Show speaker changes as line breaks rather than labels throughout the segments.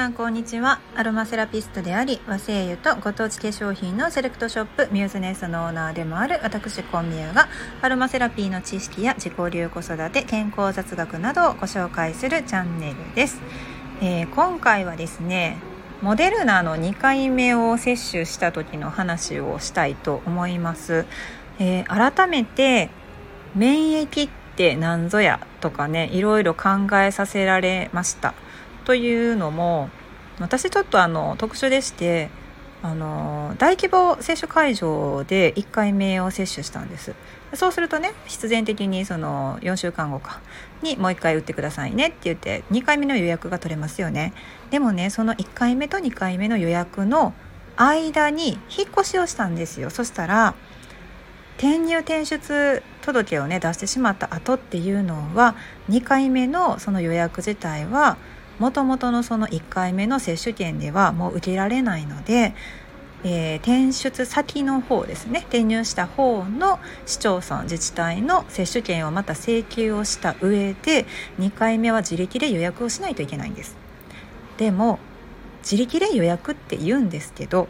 さんこんにちは。アロマセラピストであり和製油とご当地化粧品のセレクトショップミューズネスのオーナーでもある私コンミューがアロマセラピーの知識や自己流子育て健康雑学などをご紹介するチャンネルです、えー、今回はですねモデルナの2回目を接種した時の話をしたいと思います、えー、改めて免疫って何ぞやとかねいろいろ考えさせられました。というのも私ちょっとあの特殊でしてあの大規模接種会場で1回目を接種したんです。そうするとね必然的にその4週間後かにもう1回打ってくださいねって言って2回目の予約が取れますよね。でもねその1回目と2回目の予約の間に引っ越しをしたんですよ。そしたら転入転出届をね出してしまった後っていうのは2回目のその予約自体はもともとのその1回目の接種券ではもう受けられないので、えー、転出先の方ですね。転入した方の市町村自治体の接種券をまた請求をした上で2回目は自力で予約をしないといけないんです。でも自力で予約って言うんですけど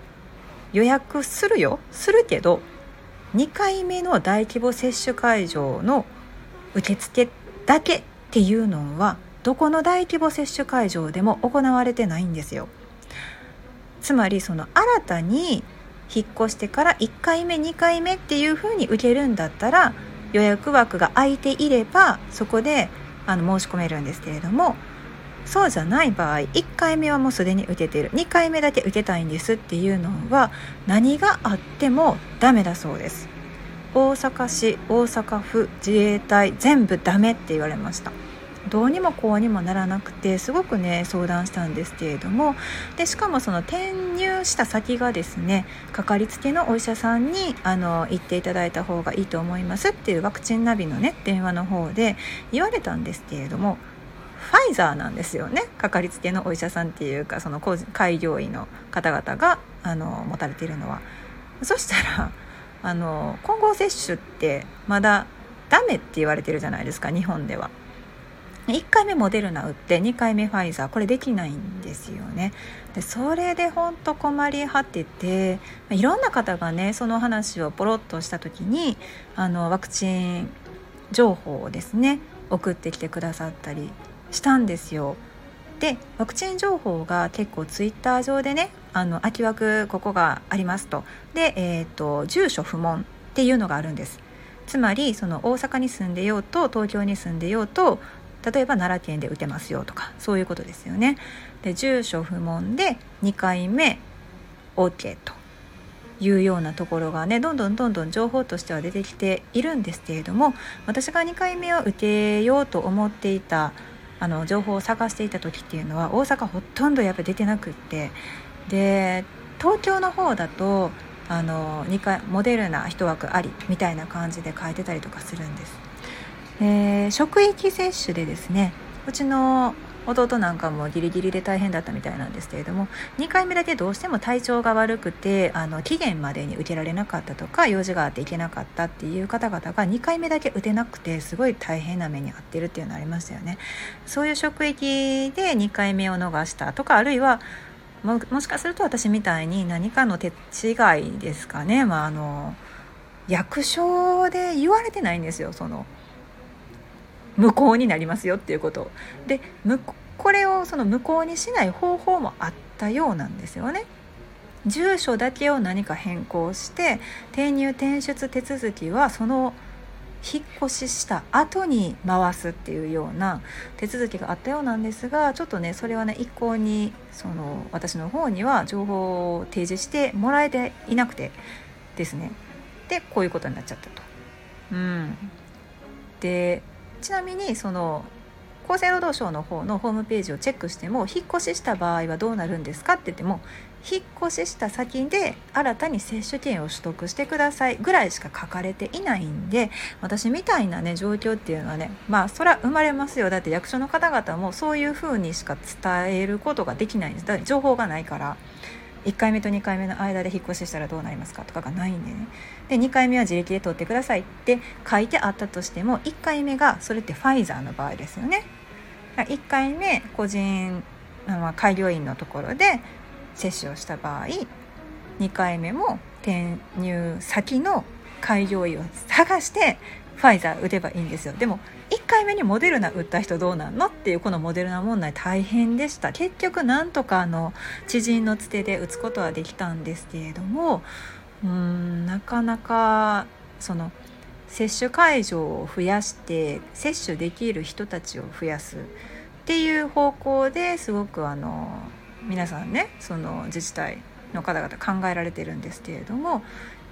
予約するよ。するけど2回目の大規模接種会場の受付だけっていうのはどこの大規模接種会場でも行われてないんですよ。つまりその新たに引っ越してから1回目2回目っていうふうに受けるんだったら予約枠が空いていればそこであの申し込めるんですけれどもそうじゃない場合1回目はもうすでに受けてる。2回目だけ受けたいんですっていうのは何があってもダメだそうです。大阪市大阪府自衛隊全部ダメって言われました。どうにもこうにもならなくてすごくね相談したんですけれどもでしかもその転入した先がですねかかりつけのお医者さんにあの行っていただいた方がいいと思いますっていうワクチンナビのね電話の方で言われたんですけれどもファイザーなんですよねかかりつけのお医者さんっていうかその開業医の方々があの持たれているのは。そしたらあの混合接種ってまだダメって言われてるじゃないですか日本では。1回目モデルナ打って2回目ファイザー。これできないんですよね。でそれで本当困り果てていろんな方がねその話をポロッとした時にあのワクチン情報をですね送ってきてくださったりしたんですよ。でワクチン情報が結構ツイッター上でねあの空き枠ここがありますと。で、えーと住所不問っていうのがあるんです。つまりその大阪に住んでようと東京に住んでようと例えば奈良県で打てますよとかそういうことですよね。で住所不問で2回目 OK というようなところがねどんどんどんどん情報としては出てきているんですけれども私が2回目を受けようと思っていたあの情報を探していた時っていうのは大阪ほとんどやっぱ出てなくってで東京の方だとあの2回モデルナ1枠ありみたいな感じで書いてたりとかするんです。えー、職域接種でですねうちの弟なんかもギリギリで大変だったみたいなんですけれども2回目だけどうしても体調が悪くてあの期限までに受けられなかったとか用事があって行けなかったっていう方々が2回目だけ打てなくてすごい大変な目に遭ってるっていうのありましたよね。そういう職域で2回目を逃したとかあるいはももしかすると私みたいに何かの手違いですかね。まああの役所で言われてないんですよその無効になりますよっていうことでこれをその無効にしない方法もあったようなんですよね。住所だけを何か変更して転入転出手続きはその引っ越しした後に回すっていうような手続きがあったようなんですがちょっとねそれはね一向にその私の方には情報を提示してもらえていなくてですねでこういうことになっちゃったと。うん、でちなみにその厚生労働省の方のホームページをチェックしても引っ越しした場合はどうなるんですかって言っても引っ越しした先で新たに接種券を取得してくださいぐらいしか書かれていないんで私みたいなね状況っていうのはねまあそれは生まれますよだって役所の方々もそういうふうにしか伝えることができないんですだから情報がないから。1回目と2回目の間で引っ越ししたらどうなりますかとかがないんでね。で2回目は自力で取ってくださいって書いてあったとしても1回目がそれってファイザーの場合ですよね。1回目個人ま、開業医のところで接種をした場合2回目も転入先の開業医を探してファイザー打てばいいんですよ。でも1回目にモデルナ打った人どうなんのっていうこのモデルナ問題大変でした。結局なんとかあの知人のつてで打つことはできたんですけれどもうんなかなかその接種会場を増やして接種できる人たちを増やすっていう方向ですごくあの皆さんねその自治体の方々考えられてるんですけれども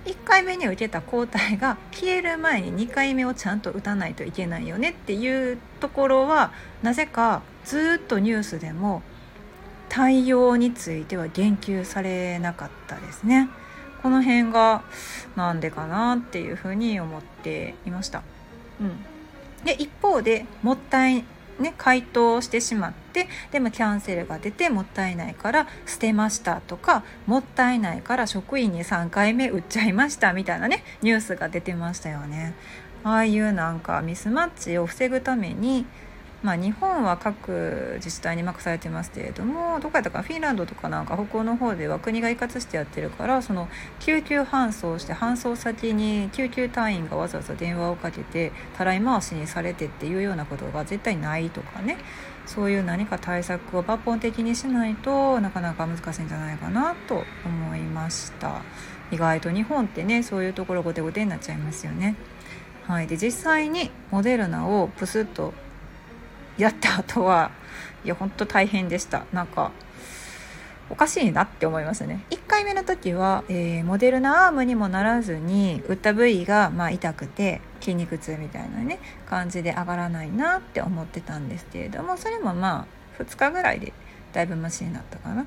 1回目に受けた抗体が消える前に2回目をちゃんと打たないといけないよねっていうところはなぜかずっとニュースでも対応については言及されなかったですね。この辺がなんでかなっていうふうに思っていました。うん、で一方でもったいね回答してしまってでもキャンセルが出てもったいないから捨てましたとかもったいないから職員に3回目売っちゃいましたみたいなねニュースが出てましたよね。ああいうなんかミスマッチを防ぐためにまあ、日本は各自治体に任されてますけれどもどこやったかフィンランドとかなんか北欧の方では国が一括してやってるからその救急搬送して搬送先に救急隊員がわざわざ電話をかけてたらい回しにされてっていうようなことが絶対ないとかね。そういう何か対策を抜本的にしないとなかなか難しいんじゃないかなと思いました。意外と日本ってねそういうところ後手後手になっちゃいますよね。はい、で実際にモデルナをプスッとやった後はいや本当大変でしたなんかおかしいなって思いましたね1回目の時は、えー、モデルナアームにもならずに打った部位がまあ痛くて筋肉痛みたいなね感じで上がらないなって思ってたんですけれどもそれもまあ2日ぐらいでだいぶマシになったかな。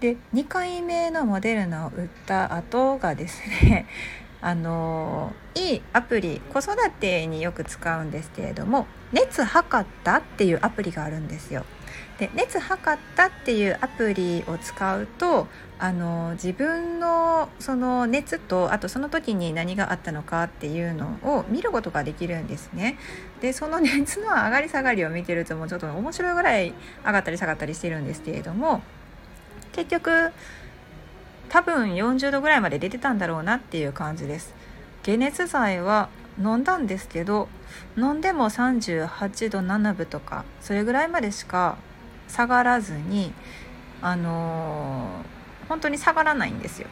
で2回目のモデルナを打った後がですねあのいいアプリ子育てによく使うんですけれども熱測ったっていうアプリがあるんですよ。で熱測ったっていうアプリを使うとあの自分のその熱とあとその時に何があったのかっていうのを見ることができるんですね。でその熱の上がり下がりを見てるともうちょっと面白いぐらい上がったり下がったりしてるんですけれども結局多分40度ぐらいまで出てたんだろうなっていう感じです。解熱剤は飲んだんですけど飲んでも38度7分とかそれぐらいまでしか下がらずにあのー、本当に下がらないんですよ。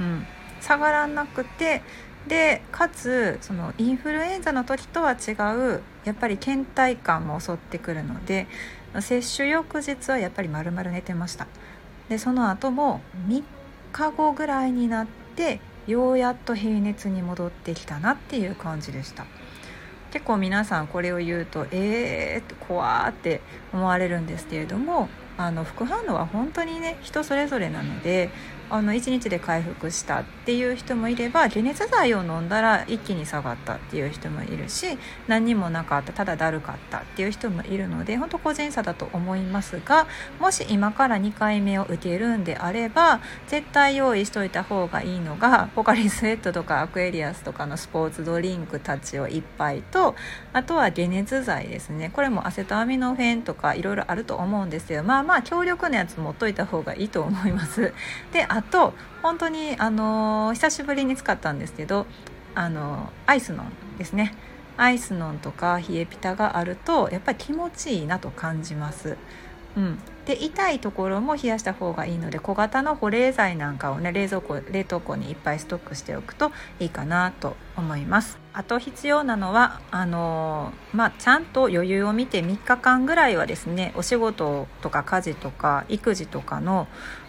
うん、下がらなくてでかつそのインフルエンザの時とは違うやっぱり倦怠感も襲ってくるので接種翌日はやっぱり丸々寝てましたでその後も3日後ぐらいになってようやっと平熱に戻ってきたなっていう感じでした。結構皆さんこれを言うとえー怖って思われるんですけれどもあの副反応は本当にね人それぞれなのであの1日で回復したっていう人もいれば解熱剤を飲んだら一気に下がったっていう人もいるし何にもなかったただだるかったっていう人もいるので本当個人差だと思いますがもし今から2回目を受けるんであれば絶対用意しといた方がいいのがポカリスエットとかアクエリアスとかのスポーツドリンクたちを1杯とあとは解熱剤ですね。これもアセトアミノフェンとかいろいろあると思うんですよ。まあまあ強力なやつ持っといた方がいいと思います。であと本当にあの久しぶりに使ったんですけどあのアイスノンですね。アイスノンとか冷えピタがあるとやっぱり気持ちいいなと感じます。うん、で痛いところも冷やした方がいいので小型の保冷剤なんかをね冷蔵庫冷凍庫にいっぱいストックしておくといいかなと思います。あと必要なのはあのまあ、ちゃんと余裕を見て3日間ぐらいはですねお仕事とか家事とか育児とかの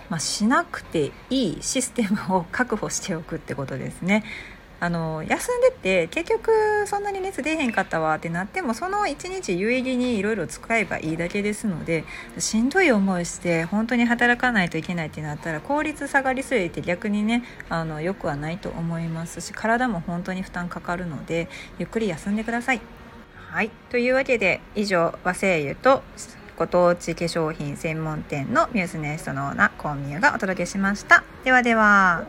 まあ、しなくていいシステムを確保しておくってことですね。あの休んでて結局そんなに熱出へんかったわってなってもその1日有意義にいろいろ使えばいいだけですのでしんどい思いして本当に働かないといけないってなったら効率下がりすぎて逆にねあのよくはないと思いますし体も本当に負担かかるのでゆっくり休んでください。はいというわけで以上和製油とご当地化粧品専門店のミュースネストのオーナーコーミューがお届けしました。ではでは。